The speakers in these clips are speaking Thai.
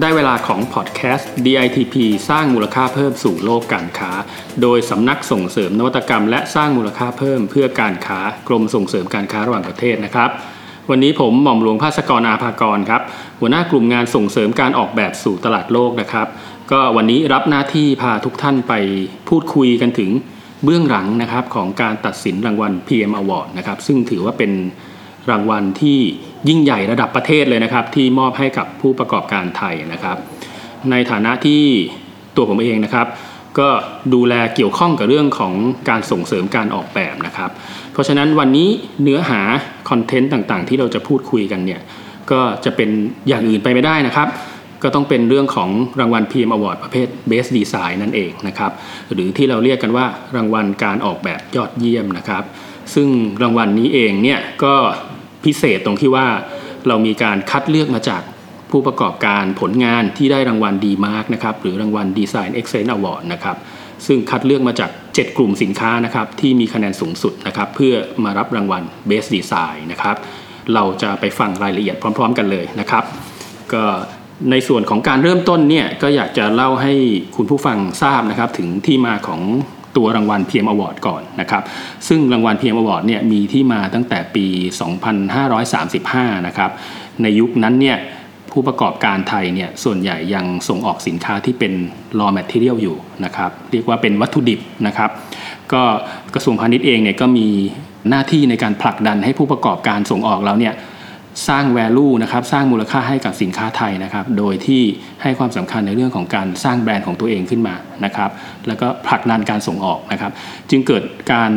ได้เวลาของพอดแคสต์ DITP สร้างมูลค่าเพิ่มสู่โลกการค้า โดยสำนักส่งเสริมนวัตกรรม และสร้างมูลค่าเพิ่มเพื่อการค้ากรมส่งเสริมการค้าระหว่างประเทศนะครับ วันนี้ผมหม่อมหลวงภาสกรอาภากรครับ หัวหน้ากลุ่มงานส่งเสริมการออกแบบสู่ตลาดโลกนะครับ ก็วันนี้รับหน้าที่พาทุกท่านไปพูดคุยกันถึงเบื้องหลังนะครับของการตัดสินรางวัล PM Award นะครับซึ่งถือว่าเป็นรางวัลที่ ยิ่งใหญ่ระดับประเทศเลยนะครับ ที่มอบให้กับผู้ประกอบการไทยนะครับ ในฐานะที่ตัวผมเองนะครับ ก็ดูแลเกี่ยวข้องกับเรื่องของการส่งเสริมการออกแบบนะครับ เพราะฉะนั้นวันนี้เนื้อหาคอนเทนต์ต่างๆ ที่เราจะพูดคุยกันเนี่ยก็จะเป็นอย่างอื่นไปไม่ได้นะครับ ก็ต้องเป็นเรื่องของรางวัล PM Award ประเภท Best Design นั่นเองนะครับหรือที่เราเรียกกันว่ารางวัลการออกแบบยอดเยี่ยมนะครับ ซึ่งรางวัลนี้เองเนี่ยก็ พิเศษตรงที่ว่าเรามีการคัดเลือกมาจากผู้ประกอบการผลงานที่ได้รางวัลดีมาร์กนะครับหรือรางวัล Design Excellence Award นะครับซึ่งคัดเลือกมาจาก 7 กลุ่มสินค้านะครับที่มีคะแนนสูงสุดนะครับเพื่อมารับรางวัล Best Design นะครับเราจะไปฟังรายละเอียดพร้อม ๆ กันเลยนะครับก็ในส่วนของการเริ่มต้นเนี่ยก็อยากจะเล่าให้คุณผู้ฟังทราบนะครับถึงที่มาของ ตัวรางวัล PM Award ก่อนนะครับซึ่งรางวัล PM Award เนี่ยมีที่มาตั้งแต่ปี 2535 นะครับในยุคนั้นเนี่ยผู้ประกอบการไทยเนี่ยส่วนใหญ่ยังส่งออกสินค้าที่เป็น raw material อยู่นะครับเรียกว่าเป็นวัตถุดิบนะครับก็กระทรวงพาณิชย์เองเนี่ยก็มีหน้าที่ในการผลักดันให้ผู้ประกอบการส่งออกแล้วเนี่ย สร้าง value นะครับสร้างมูลค่าให้กับสินค้าไทยนะครับ โดยที่ให้ความสำคัญในเรื่องของการสร้างแบรนด์ของตัวเองขึ้นมานะครับ แล้วก็ผลักดันการส่งออกนะครับ จึงเกิดการ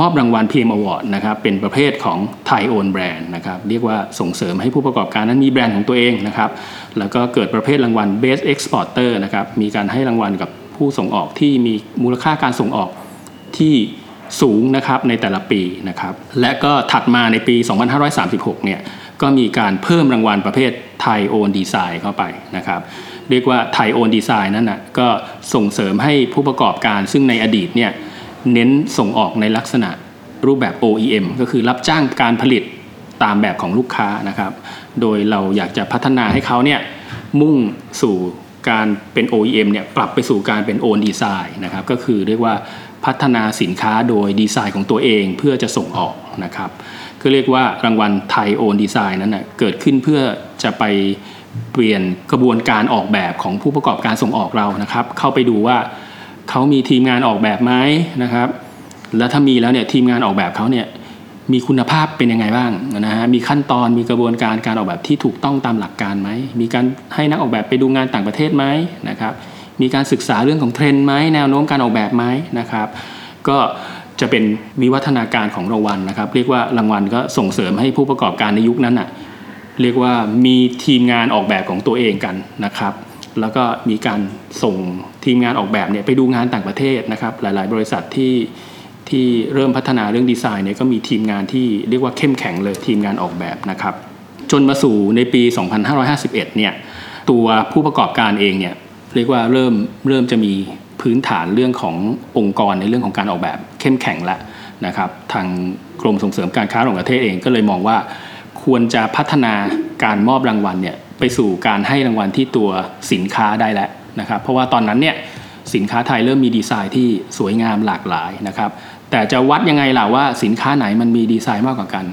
มอบรางวัล PM Award นะครับเป็นประเภทของ Thai Own Brand นะครับเรียกว่าส่งเสริมให้ผู้ประกอบการนั้นมีแบรนด์ของตัวเองนะครับ แล้วก็เกิดประเภทรางวัล Best Exporter นะครับมีการให้รางวัลกับผู้ส่งออกที่มีมูลค่าการส่งออกที่สูงนะครับในแต่ละปีนะครับและก็ถัดมาในปี 2536 เนี่ย ก็มีการเพิ่มรางวัลประเภทไทยโอนดีไซน์เข้าไปนะครับเรียกว่าไทยโอนดีไซน์นั่นนะก็ส่งเสริมให้ผู้ประกอบการซึ่งในอดีตเนี่ยเน้นส่งออกในลักษณะรูปแบบ OEM ก็คือรับจ้างการผลิตตามแบบของลูกค้านะครับ โดยเราอยากจะพัฒนาให้เขาเนี่ยมุ่งสู่การเป็น OEM เนี่ยปรับไปสู่การเป็น Own Design นะครับก็คือเรียกว่าพัฒนาสินค้าโดยดีไซน์ของตัวเองเพื่อจะส่งออกนะครับ ก็เรียกว่ารางวัลไทยโอนดีไซน์นั้นนะเกิดขึ้นเพื่อจะไปเปลี่ยนกระบวนการออกแบบของผู้ประกอบการส่งออกเรานะครับ เข้าไปดูว่าเขามีทีมงานออกแบบไหมนะครับ แล้วถ้ามีแล้วเนี่ยทีมงานออกแบบเขาเนี่ยมีคุณภาพเป็นยังไงบ้างนะฮะ มีขั้นตอน มีกระบวนการการออกแบบที่ถูกต้องตามหลักการไหม มีการให้นักออกแบบไปดูงานต่างประเทศไหมนะครับ มีการศึกษาเรื่องของเทรนด์ไหมแนวโน้มการออกแบบไหมนะครับ ก็ จะเป็นวิวัฒนาการของรางวัลนะครับ เรียกว่ารางวัลก็ส่งเสริมให้ผู้ประกอบการในยุคนั้นอะเรียกว่ามีทีมงานออกแบบของตัวเองกันนะครับ แล้วก็มีการส่งทีมงานออกแบบเนี่ยไปดูงานต่างประเทศนะครับ หลาย ๆ บริษัทที่ที่เริ่มพัฒนาเรื่องดีไซน์เนี่ยก็มีทีมงานที่เรียกว่าเข้มแข็งเลยทีมงานออกแบบนะครับ จนมาสู่ในปี 2551 เนี่ยตัวผู้ประกอบการเองเนี่ยเรียกว่าเริ่มเริ่มจะมี พื้นฐานเรื่องขององค์กรในเรื่องของการออกแบบเข้มแข็งแล้วนะครับ ทางกรมส่งเสริมการค้าระหว่างประเทศเองก็เลยมองว่า ควรจะพัฒนาการมอบรางวัลเนี่ยไปสู่การให้รางวัลที่ตัวสินค้าได้แล้วนะครับ เพราะว่าตอนนั้นเนี่ยสินค้าไทยเริ่มมีดีไซน์ที่สวยงามหลากหลายนะครับ แต่จะวัดยังไงล่ะว่าสินค้าไหนมันมีดีไซน์มากกว่ากัน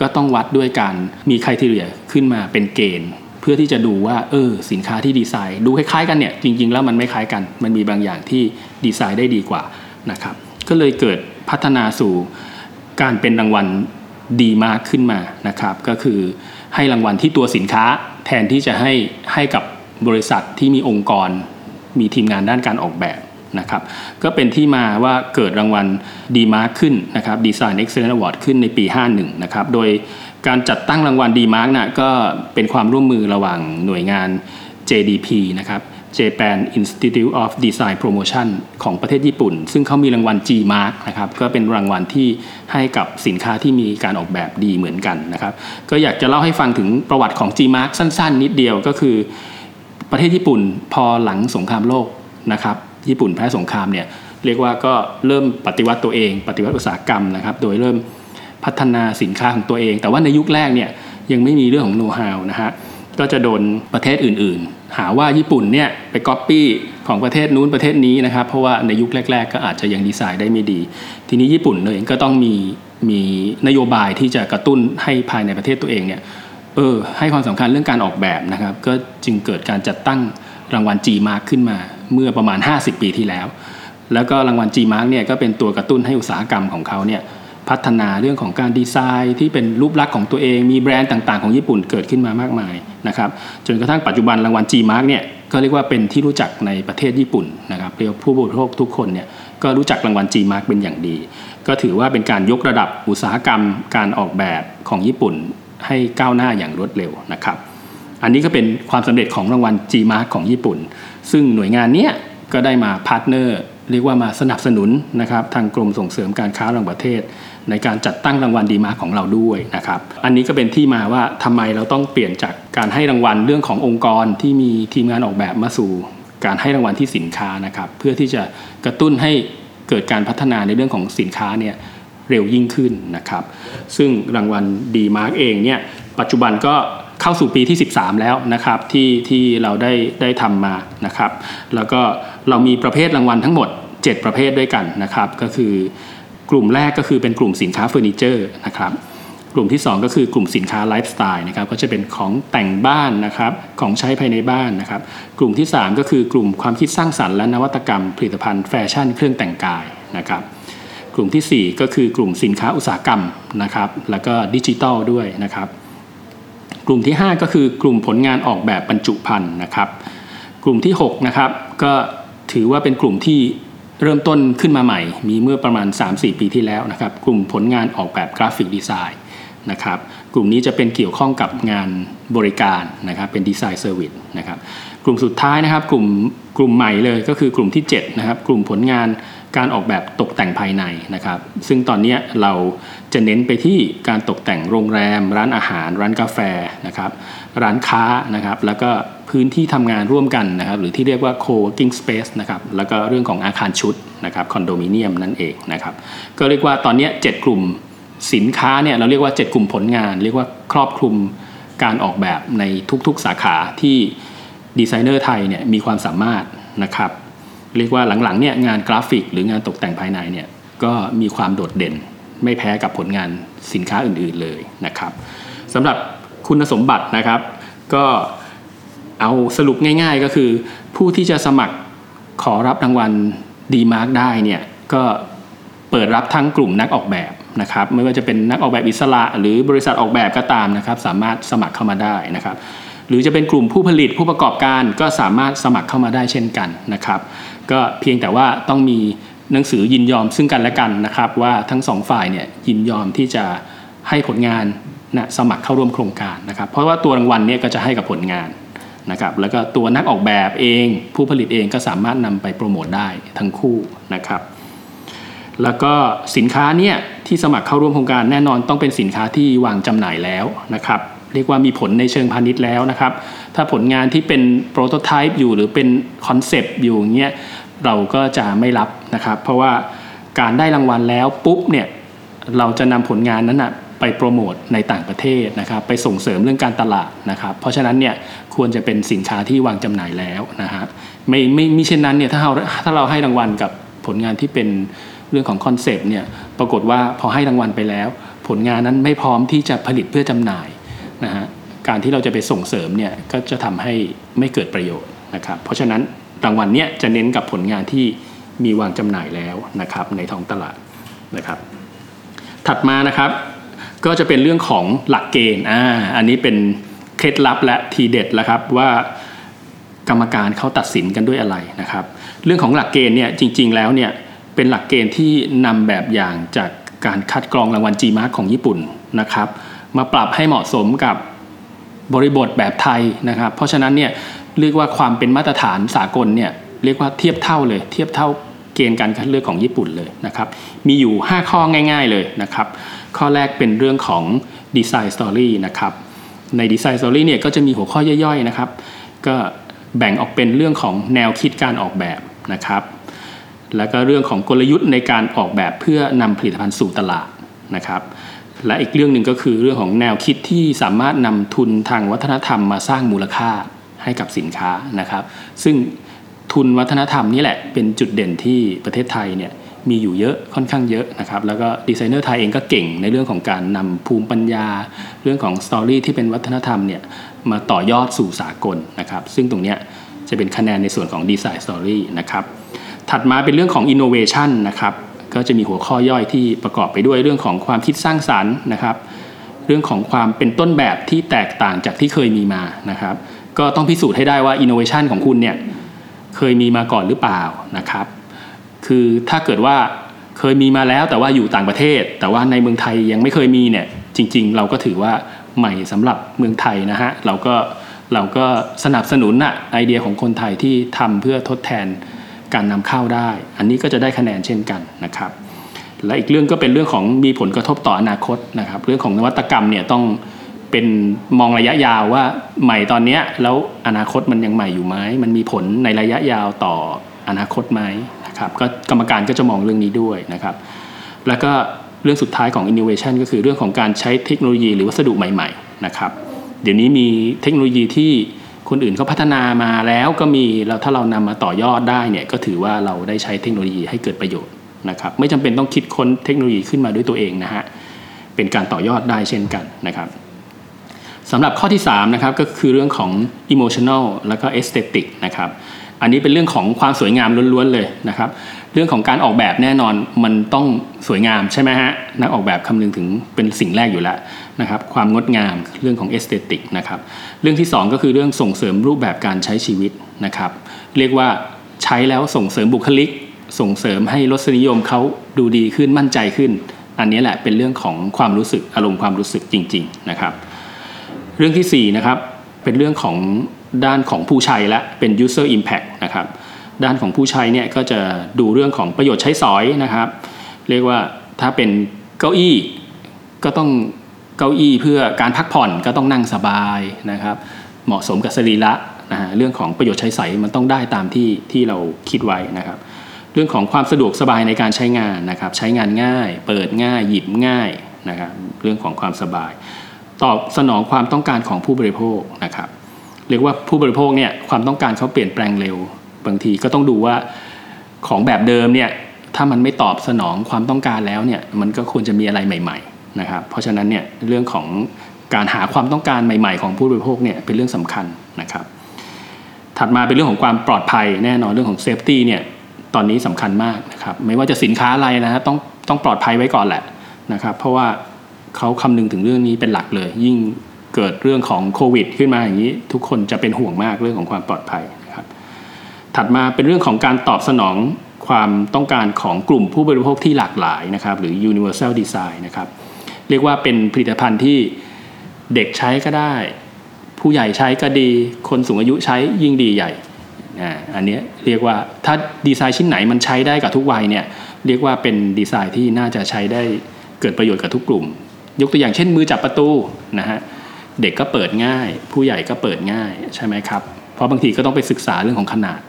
ก็ต้องวัดด้วยการมีคุณทีเรียขึ้นมาเป็นเกณฑ์ พื่อที่จะดูว่าเออสินค้าที่ดีไซน์ ดูคล้ายๆกันเนี่ยจริง ๆ แล้วมันไม่คล้ายกัน มันมีบางอย่างที่ดีไซน์ได้ดีกว่านะครับก็เลยเกิดพัฒนาสู่การเป็นรางวัล DEmark ขึ้นมานะครับก็คือให้รางวัลที่ตัวสินค้าแทนที่จะให้ให้กับบริษัทที่มีองค์กร มีทีมงานด้านการออกแบบนะครับก็เป็นที่มาว่าเกิดรางวัล DEmark ขึ้นนะครับ Design Excellence Award ขึ้นในปี 51นะครับโดย การจัดตั้งรางวัล DEmark นะก็เป็นความร่วมมือระหว่างหน่วยงาน JDP นะครับ Japan Institute of Design Promotion ของประเทศญี่ปุ่น ซึ่งเขามีรางวัล G Mark นะครับก็เป็นรางวัลที่ให้กับสินค้าที่มีการออกแบบดีเหมือนกันนะครับก็อยากจะเล่าให้ฟังถึงประวัติของ G Mark สั้น ๆ นิดเดียวก็คือ ประเทศญี่ปุ่นพอหลังสงครามโลกนะครับญี่ปุ่นแพ้สงครามเนี่ยเรียกว่าก็เริ่มปฏิวัติตัวเอง ปฏิวัติอุตสาหกรรมนะครับโดยเริ่ม พัฒนาสินค้าของตัวเอง แต่ว่าในยุคแรกเนี่ยยังไม่มีเรื่องของโน้ตฮาวนะฮะก็จะโดนประเทศอื่นๆ หาว่าญี่ปุ่นเนี่ยไปก๊อปปี้ของประเทศนู้นประเทศนี้นะครับเพราะว่าในยุคแรก ๆ ก็อาจจะยังดีไซน์ได้ไม่ดี ทีนี้ญี่ปุ่นเองก็ต้องมีมีนโยบายที่จะกระตุ้นให้ภายในประเทศตัวเองเนี่ยเออให้ความสำคัญเรื่องการออกแบบนะครับก็จึงเกิดการจัดตั้งรางวัล G Mark ขึ้นมาเมื่อประมาณ 50 ปีที่แล้ว แล้วก็รางวัล G Mark เนี่ยก็เป็นตัวกระตุ้นให้อุตสาหกรรมของเขาเนี่ย พัฒนาเรื่องของการดีไซน์ที่เป็นรูปลักษณ์ของตัวเอง มีแบรนด์ต่าง ๆ ของญี่ปุ่นเกิดขึ้นมามากมายนะครับจนกระทั่งปัจจุบันรางวัล G Mark เนี่ยก็เรียกว่าเป็นที่รู้จักในประเทศญี่ปุ่นนะครับเรียกผู้บริโภคทุกคนเนี่ยก็รู้จักรางวัล G Mark เป็นอย่างดี ก็ถือว่าเป็นการยกระดับอุตสาหกรรมการออกแบบของญี่ปุ่นให้ก้าวหน้าอย่างรวดเร็วนะครับอันนี้ก็เป็นความสำเร็จของรางวัล G Mark ของญี่ปุ่น ซึ่งหน่วยงานเนี้ยก็ได้มา partner เรียกว่ามาสนับสนุนนะครับทางกรมส่งเสริมการค้าระหว่างประเทศ ในการจัดตั้งรางวัลดีมาของเราด้วยนะครับอันนี้ก็เป็นที่มาว่าทำไมเราต้องเปลี่ยนจากการให้รางวัลเรื่องขององค์กรที่มีทีมงานออกแบบมาสู่ การให้รางวัลที่สินค้านะครับเพื่อที่จะกระตุ้นให้เกิดการพัฒนาในเรื่องของสินค้าเนี่ยเร็วยิ่งขึ้นนะครับซึ่งรางวัลดีมาร์กเองเนี่ยปัจจุบันก็ เข้าสู่ปีที่ 13 แล้วนะครับที่ที่เราได้ได้ทำมานะครับ แล้วก็เรามีประเภทรางวัลทั้งหมด 7 ประเภทด้วยกันนะครับ ก็คือกลุ่มแรกก็คือเป็นกลุ่มสินค้าเฟอร์นิเจอร์นะครับกลุ่มที่ 2 ก็คือกลุ่มสินค้าไลฟ์สไตล์นะครับก็จะเป็นของแต่งบ้านนะครับของใช้ภายในบ้านนะครับ กลุ่มที่ 3 ก็คือกลุ่มความคิดสร้างสรรค์และนวัตกรรมผลิตภัณฑ์แฟชั่นเครื่องแต่งกายนะครับ กลุ่มที่ 4 ก็คือกลุ่มสินค้าอุตสาหกรรมนะครับ แล้วก็ดิจิทัลด้วยนะครับ กลุ่มที่ 5 ก็คือกลุ่มผลงานออกแบบบรรจุภัณฑ์นะครับ กลุ่มที่6นะครับก็ถือว่าเป็นกลุ่มที่เริ่มต้นขึ้นมาใหม่ มีเมื่อประมาณ 3-4 ปีที่แล้วนะครับ กลุ่มผลงานออกแบบ graphic design นะครับ กลุ่มนี้จะเป็นเกี่ยวข้องกับงานบริการนะครับ เป็น design service นะครับ กลุ่มสุดท้ายนะครับ กลุ่มกลุ่มใหม่เลยก็คือกลุ่มที่7นะครับ กลุ่มผลงาน การออกแบบตกแต่งภายในนะครับ ซึ่งตอนนี้เราจะเน้นไปที่การตกแต่งโรงแรม ร้านอาหาร ร้านกาแฟนะครับ ร้านค้านะครับ แล้วก็พื้นที่ทำงานร่วมกันนะครับ หรือที่เรียกว่า co-working space นะครับ แล้วก็เรื่องของอาคารชุดนะครับคอนโดมิเนียมนั่นเองนะครับ ก็เรียกว่าตอนนี้ 7 กลุ่มสินค้าเนี่ยเราเรียกว่า 7 กลุ่มผลงาน เรียกว่าครอบคลุมการออกแบบในทุกๆสาขาที่ดีไซเนอร์ไทยเนี่ยมีความสามารถนะครับ เรียกว่าหลังๆเนี่ยงานกราฟิกหรืองานตกแต่งภายในเนี่ยก็มีความโดดเด่นไม่แพ้กับผลงานสินค้าอื่นๆเลยนะครับสำหรับคุณสมบัตินะครับ ก็เอาสรุปง่ายๆก็คือ ผู้ที่จะสมัครขอรับรางวัล DEmark ได้เนี่ยก็เปิดรับทั้งกลุ่มนักออกแบบนะครับไม่ว่าจะเป็นนักออกแบบอิสระ หรือบริษัทออกแบบก็ตามนะครับ สามารถสมัครเข้ามาได้นะครับ หรือจะเป็นกลุ่มผู้ผลิตผู้ประกอบการก็สามารถสมัครเข้ามาได้เช่นกันนะครับ ก็เพียงแต่ว่าต้องมีหนังสือยินยอมซึ่งกันและกันนะครับ ว่าทั้งสองฝ่ายเนี่ยยินยอมที่จะให้ผลงานนะสมัครเข้าร่วมโครงการนะครับ เพราะว่าตัวรางวัลเนี่ยก็จะให้กับผลงานนะครับ แล้วก็ตัวนักออกแบบเอง ผู้ผลิตเองก็สามารถนำไปโปรโมทได้ทั้งคู่นะครับ แล้วก็สินค้าเนี่ยที่สมัครเข้าร่วมโครงการแน่นอนต้องเป็นสินค้าที่วางจำหน่ายแล้วนะครับ เรียกว่ามีผลในเชิงพาณิชย์แล้วนะครับ ถ้าผลงานที่เป็น prototype อยู่หรือเป็น concept อยู่เงี้ยเราก็จะไม่รับนะครับ เพราะว่าการได้รางวัลแล้วปุ๊บเนี่ยเราจะนำผลงานนั้นนะไปโปรโมทในต่างประเทศนะครับ ไปส่งเสริมเรื่องการตลาดนะครับ เพราะฉะนั้นเนี่ยควรจะเป็นสินค้าที่วางจำหน่ายแล้วนะฮะไม่ไม่มิเช่นนั้นเนี่ยถ้าเราถ้าเราให้รางวัลกับผลงานที่เป็นเรื่องของ concept เนี่ยปรากฏว่าพอให้รางวัลไปแล้ว ผลงานนั้นไม่พร้อมที่จะผลิตเพื่อจำหน่าย นะฮะการที่เราจะไปส่งเสริมเนี่ยก็จะทำให้ไม่เกิดประโยชน์นะครับเพราะฉะนั้นรางวัลเนี้ยจะเน้นกับผลงานที่มีวางจำหน่ายแล้วนะครับในท้องตลาดนะครับ ถัดมานะครับก็จะเป็นเรื่องของหลักเกณฑ์อ่าอันนี้เป็นเคล็ดลับและทีเด็ดแล้วครับว่ากรรมการเขาตัดสินกันด้วยอะไรนะครับ เรื่องของหลักเกณฑ์เนี่ยจริง ๆแล้วเนี่ยเป็นหลักเกณฑ์ที่นำแบบอย่างจากการคัดกรองรางวัล G-Mark ของญี่ปุ่นนะครับ มาปรับให้เหมาะสมกับบริบทแบบไทยนะครับ เพราะฉะนั้นเนี่ยเรียกว่าความเป็นมาตรฐานสากลเนี่ยเรียกว่าเทียบเท่าเลย เทียบเท่าเกณฑ์การคัดเลือกของญี่ปุ่นเลยนะครับ มีอยู่ 5 ข้อง่ายๆเลยนะครับ ข้อแรกเป็นเรื่องของ design story นะครับ ใน design story เนี่ยก็จะมีหัวข้อย่อยๆนะครับ ก็แบ่งออกเป็นเรื่องของแนวคิดการออกแบบนะครับ แล้วก็เรื่องของกลยุทธ์ในการออกแบบเพื่อนำผลิตภัณฑ์สู่ตลาดนะครับ และอีกเรื่องหนึ่งก็คือเรื่องของแนวคิดที่สามารถนำทุนทางวัฒนธรรมมาสร้างมูลค่าให้กับสินค้านะครับ ซึ่งทุนวัฒนธรรมนี่แหละเป็นจุดเด่นที่ประเทศไทยเนี่ยมีอยู่เยอะค่อนข้างเยอะนะครับ แล้วก็ดีไซเนอร์ไทยเองก็เก่งในเรื่องของการนำภูมิปัญญา เรื่องของสตอรี่ที่เป็นวัฒนธรรมเนี่ยมาต่อยอดสู่สากลนะครับ ซึ่งตรงเนี้ยจะเป็นคะแนนในส่วนของดีไซน์สตอรี่นะครับถัดมาเป็นเรื่องของ innovation นะครับ ก็จะมีหัวข้อย่อยที่ประกอบไปด้วยเรื่องของความคิดสร้างสารรค์นะครับ เรื่องของความเป็นต้นแบบที่แตกต่างจากที่เคยมีมานะครับ ก็ต้องพิสูจน์ให้ได้ว่า innovation ของคุณเนี่ยเคยมีมาก่อนหรือเปล่านะครับ คือถ้าเกิดว่าเคยมีมาแล้วแต่ว่าอยู่ต่างประเทศ แต่ว่าในเมืองไทยยังไม่เคยมีเนี่ยจริง ๆ เราก็ถือว่าใหม่สำหรับเมืองไทยนะฮะเราก็เราก็สนับสนุนอะไอเดียของคนไทยที่ทำเพื่อทดแทน การนำเข้าได้ อันนี้ก็จะได้คะแนนเช่นกันนะครับ และอีกเรื่องก็เป็นเรื่องของมีผลกระทบต่ออนาคตนะครับ เรื่องของนวัตกรรมเนี่ยต้องเป็นมองระยะยาวว่าใหม่ตอนนี้แล้วอนาคตมันยังใหม่อยู่ไหมมันมีผลในระยะยาวต่ออนาคตไหมนะครับก็กรรมการก็จะมองเรื่องนี้ด้วยนะครับ แล้วก็เรื่องสุดท้ายของ innovation ก็คือเรื่องของการใช้เทคโนโลยีหรือวัสดุใหม่ ๆ นะครับ เดี๋ยวนี้มีเทคโนโลยีที่ คนอื่นเขาพัฒนามาแล้วก็มีแล้วถ้าเรานำมาต่อยอดได้เนี่ยก็ถือว่าเราได้ใช้เทคโนโลยีให้เกิดประโยชน์นะครับไม่จำเป็นต้องคิดค้นเทคโนโลยีขึ้นมาด้วยตัวเองนะฮะเป็นการต่อยอดได้เช่นกันนะครับสำหรับข้อที่3นะครับก็คือเรื่องของ emotional แล้วก็ aesthetic นะครับอันนี้เป็นเรื่องของความสวยงามล้วนๆเลยนะครับ เรื่องของการออกแบบแน่นอนมันต้องสวยงามใช่ไหมฮะนักออกแบบคำนึงถึงเป็นสิ่งแรกอยู่แล้วนะครับความงดงามเรื่องของ aesthetic นะครับเรื่องที่ 2 ก็คือเรื่องส่งเสริมรูปแบบการใช้ชีวิตนะครับเรียกว่าใช้แล้วส่งเสริมบุคลิก ส่งเสริมให้รสนิยมเขาดูดีขึ้นมั่นใจขึ้น อันนี้แหละเป็นเรื่องของความรู้สึกอารมณ์ความรู้สึกจริงๆนะครับเรื่องที่4นะครับเป็นเรื่องของด้านของผู้ใช้และเป็น user impact นะครับ ด้านของผู้ใช้เนี่ยก็จะดูเรื่องของประโยชน์ใช้สอยนะครับ เรียกว่าถ้าเป็นเก้าอี้ก็ต้องเก้าอี้เพื่อการพักผ่อนก็ต้องนั่งสบายนะครับ เหมาะสมกับสรีระนะฮะเรื่องของประโยชน์ใช้สอยมันต้องได้ตามที่ที่เราคิดไว้นะครับ เรื่องของความสะดวกสบายในการใช้งานนะครับ ใช้งานง่าย เปิดง่าย หยิบง่ายนะครับ เรื่องของความสบาย ตอบสนองความต้องการของผู้บริโภคนะครับ เรียกว่าผู้บริโภคเนี่ยความต้องการเขาเปลี่ยนแปลงเร็ว บางทีก็ต้องดูว่าของแบบเดิมเนี่ยถ้ามันไม่ตอบสนองความต้องการแล้วเนี่ยมันก็ควรจะมีอะไรใหม่ๆนะครับเพราะฉะนั้นเนี่ยเรื่องของการหาความต้องการใหม่ ๆ ของผู้บริโภคเนี่ยเป็นเรื่องสำคัญนะครับถัดมาเป็นเรื่องของความปลอดภัยแน่นอนเรื่องของ safety เนี่ยตอนนี้สำคัญมากนะครับไม่ว่าจะสินค้าอะไรนะฮะต้องต้องปลอดภัยไว้ก่อนแหละนะครับเพราะว่าเขาคำนึงถึงเรื่องนี้เป็นหลักเลย ยิ่งเกิดเรื่องของโควิด ขึ้นมาอย่างนี้ ทุกคนจะเป็นห่วงมากเรื่องของความปลอดภัย ถัดมาเป็นเรื่องของการตอบสนองความต้องการของกลุ่มผู้บริโภคที่หลากหลายนะครับหรือ universal design นะครับเรียกว่าเป็นผลิตภัณฑ์ที่เด็กใช้ก็ได้ ผู้ใหญ่ใช้ก็ดี คนสูงอายุใช้ยิ่งดีใหญ่อ่าอันนี้เรียกว่าถ้าดีไซน์ชิ้นไหนมันใช้ได้กับทุกวัยเนี่ยเรียกว่าเป็นดีไซน์ที่น่าจะใช้ได้เกิดประโยชน์กับทุกกลุ่ม ยกตัวอย่างเช่นมือจับประตูนะฮะเด็กก็เปิดง่าย ผู้ใหญ่ก็เปิดง่ายใช่ไหมครับเพราะบางทีก็ต้องไปศึกษาเรื่องของขนาด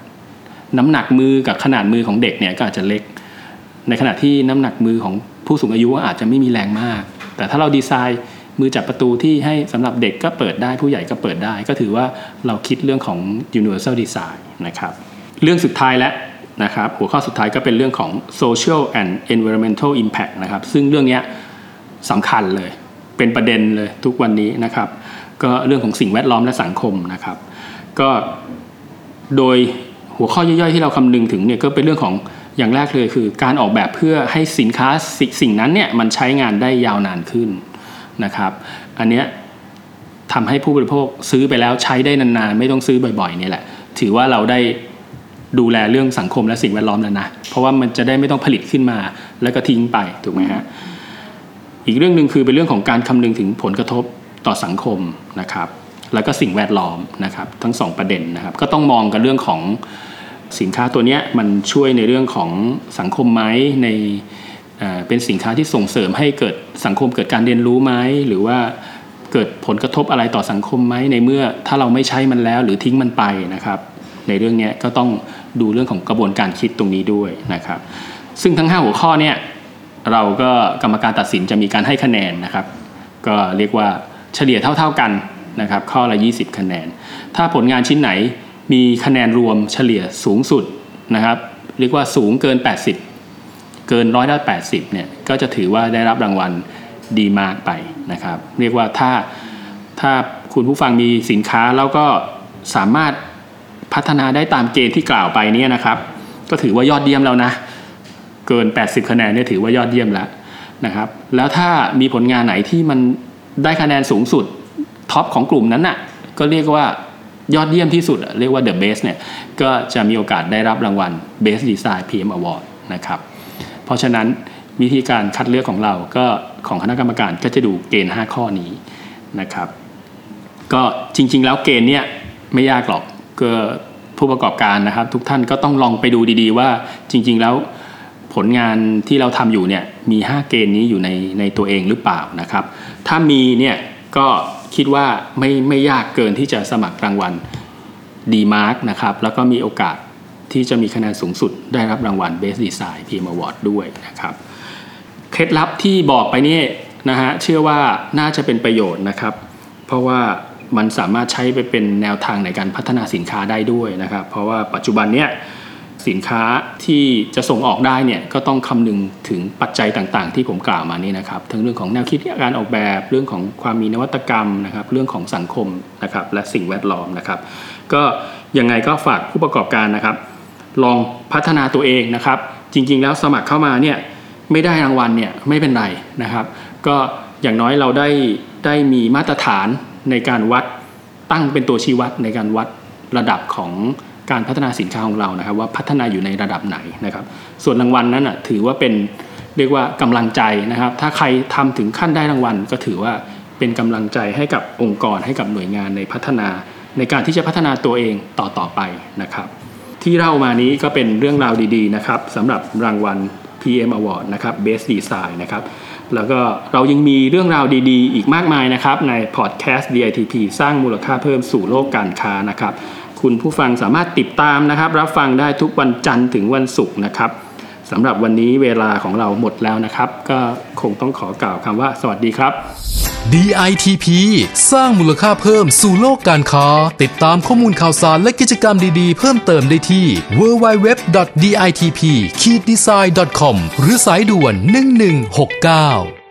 น้ำหนักมือกับขนาดมือของเด็กเนี่ยก็อาจจะเล็ก ในขณะที่น้ำหนักมือของผู้สูงอายุอาจจะไม่มีแรงมาก แต่ถ้าเราดีไซน์มือจับประตูที่ให้สำหรับเด็กก็เปิดได้ผู้ใหญ่ก็เปิดได้ ก็ถือว่าเราคิดเรื่องของ universal design นะครับเรื่องสุดท้ายแล้วนะครับหัวข้อสุดท้ายก็เป็นเรื่องของ social and environmental impact นะครับซึ่งเรื่องนี้สำคัญเลย เป็นประเด็นเลยทุกวันนี้นะครับ ก็เรื่องของสิ่งแวดล้อมและสังคมนะครับ ก็โดย หัวข้อย่อยๆที่เราคำนึงถึงเนี่ยก็เป็นเรื่องของอย่างแรกเลยคือ การออกแบบเพื่อให้สินค้าสสิ่งนั้นเนี่ยมันใช้งานได้ยาวนานขึ้นนะครับ อันเนี้ยทำให้ผู้บริโภคซื้อไปแล้วใช้ได้นานๆ ไม่ต้องซื้อบ่อยๆนี่แหละ ถือว่าเราได้ดูแลเรื่องสังคมและสิ่งแวดล้อมแล้วนะ เพราะว่ามันจะได้ไม่ต้องผลิตขึ้นมาแล้วก็ทิ้งไปถูกไหมฮะอีกเรื่องหนึ่งคือเป็นเรื่องของการคำนึงถึงผลกระทบต่อสังคมนะครับ แล้วก็สิ่งแวดล้อมนะครับทั้งสองประเด็นนะครับ ก็ต้องมองกันเรื่องของสินค้าตัวนี้มันช่วยในเรื่องของสังคมไหมในเป็นสินค้าที่ส่งเสริมให้เกิดสังคมเกิดการเรียนรู้ไหมหรือว่าเกิดผลกระทบอะไรต่อสังคมไหมในเมื่อถ้าเราไม่ใช้มันแล้วหรือทิ้งมันไปนะครับ ในเรื่องนี้ก็ต้องดูเรื่องของกระบวนการคิดตรงนี้ด้วยนะครับ ซึ่งทั้ง 5 หัวข้อเนี่ยเราก็กรรมการตัดสินจะมีการให้คะแนนนะครับ ก็เรียกว่าเฉลี่ยเท่า ๆกัน นะครับข้อละ 20 คะแนน ถ้าผลงานชิ้นไหนมีคะแนนรวมเฉลี่ยสูงสุดนะครับเรียกว่าสูงเกิน 80 เกินร้อยละ80เนี่ยก็จะถือว่าได้รับรางวัลดีมากไปนะครับเรียกว่าถ้าถ้าคุณผู้ฟังมีสินค้าแล้วก็สามารถพัฒนาได้ตามเกณฑ์ที่กล่าวไปเนี่ยนะครับ ก็ถือว่ายอดเยี่ยมแล้วนะ เกิน 80 คะแนนเนี่ยถือว่ายอดเยี่ยมแล้วนะครับ แล้วถ้ามีผลงานไหนที่มันได้คะแนนสูงสุด ท็อปของกลุ่มนั้นน่ะก็เรียกว่ายอดเยี่ยมที่สุด เรียกว่า the best เนี่ยก็จะมีโอกาสได้รับรางวัล best design PM award นะครับเพราะฉะนั้นวิธีการคัดเลือกของเราก็ของคณะกรรมการก็จะดูเกณฑ์ 5 ข้อนี้นะครับก็จริง ๆ แล้วเกณฑ์เนี่ยไม่ยากหรอกก็ผู้ประกอบการนะครับ ทุกท่านก็ต้องลองไปดูดีๆ ว่าจริง ๆ แล้วผลงานที่เราทำอยู่เนี่ยมี 5 เกณฑ์นี้อยู่ในในตัวเองหรือเปล่านะครับ ถ้ามีเนี่ยก็ คิดว่าไม่ไม่ยากเกินที่จะสมัครรางวัลดีมาร์กนะครับแล้วก็มีโอกาสที่จะมีคะแนนสูงสุดได้รับรางวัล Best Design PM Award ด้วยนะครับเคล็ดลับที่บอกไปนี่นะฮะเชื่อว่าน่าจะเป็นประโยชน์นะครับ เพราะว่ามันสามารถใช้ไปเป็นแนวทางในการพัฒนาสินค้าได้ด้วยนะครับ เพราะว่าปัจจุบันเนี่ย สินค้าที่จะส่งออกได้เนี่ยก็ต้องคำนึงถึงปัจจัยต่างๆ ที่ผมกล่าวมานี่นะครับทั้งเรื่องของแนวคิดการออกแบบเรื่องของความมีนวัตกรรมนะครับเรื่องของสังคมนะครับและสิ่งแวดล้อมนะครับ ก็ยังไงก็ฝากผู้ประกอบการนะครับ ลองพัฒนาตัวเองนะครับ จริงๆ แล้วสมัครเข้ามาเนี่ยไม่ได้รางวัลเนี่ยไม่เป็นไรนะครับ ก็อย่างน้อยเราได้ได้มีมาตรฐานในการวัดตั้งเป็นตัวชี้วัดในการวัดระดับของ การพัฒนาสินค้าของเรานะครับ ว่าพัฒนาอยู่ในระดับไหนนะครับ ส่วนรางวัลนั้นอะถือว่าเป็นเรียกว่ากำลังใจนะครับ ถ้าใครทำถึงขั้นได้รางวัล ก็ถือว่าเป็นกำลังใจให้กับองค์กรให้กับหน่วยงานในพัฒนา ในการที่จะพัฒนาตัวเองต่อต่อไปนะครับ ที่เล่ามานี้ก็เป็นเรื่องราวดีๆนะครับสำหรับรางวัล PM Award นะครับ Best Design นะครับแล้วก็เรายังมีเรื่องราวดีๆ อีกมากมายนะครับ ในพอดแคสต์ DITP สร้างมูลค่าเพิ่มสู่โลกการค้านะครับ คุณผู้ฟังสามารถติดตามนะครับ รับฟังได้ทุกวันจันทร์ถึงวันศุกร์นะครับสำหรับวันนี้เวลาของเราหมดแล้วนะครับ ก็คงต้องขอกล่าวคำว่า สวัสดีครับ DITP สร้างมูลค่าเพิ่มสู่โลกการค้า ติดตามข้อมูลข่าวสารและกิจกรรมดีๆ เพิ่มเติมได้ที่ www.ditp-design.com หรือสายด่วน 1169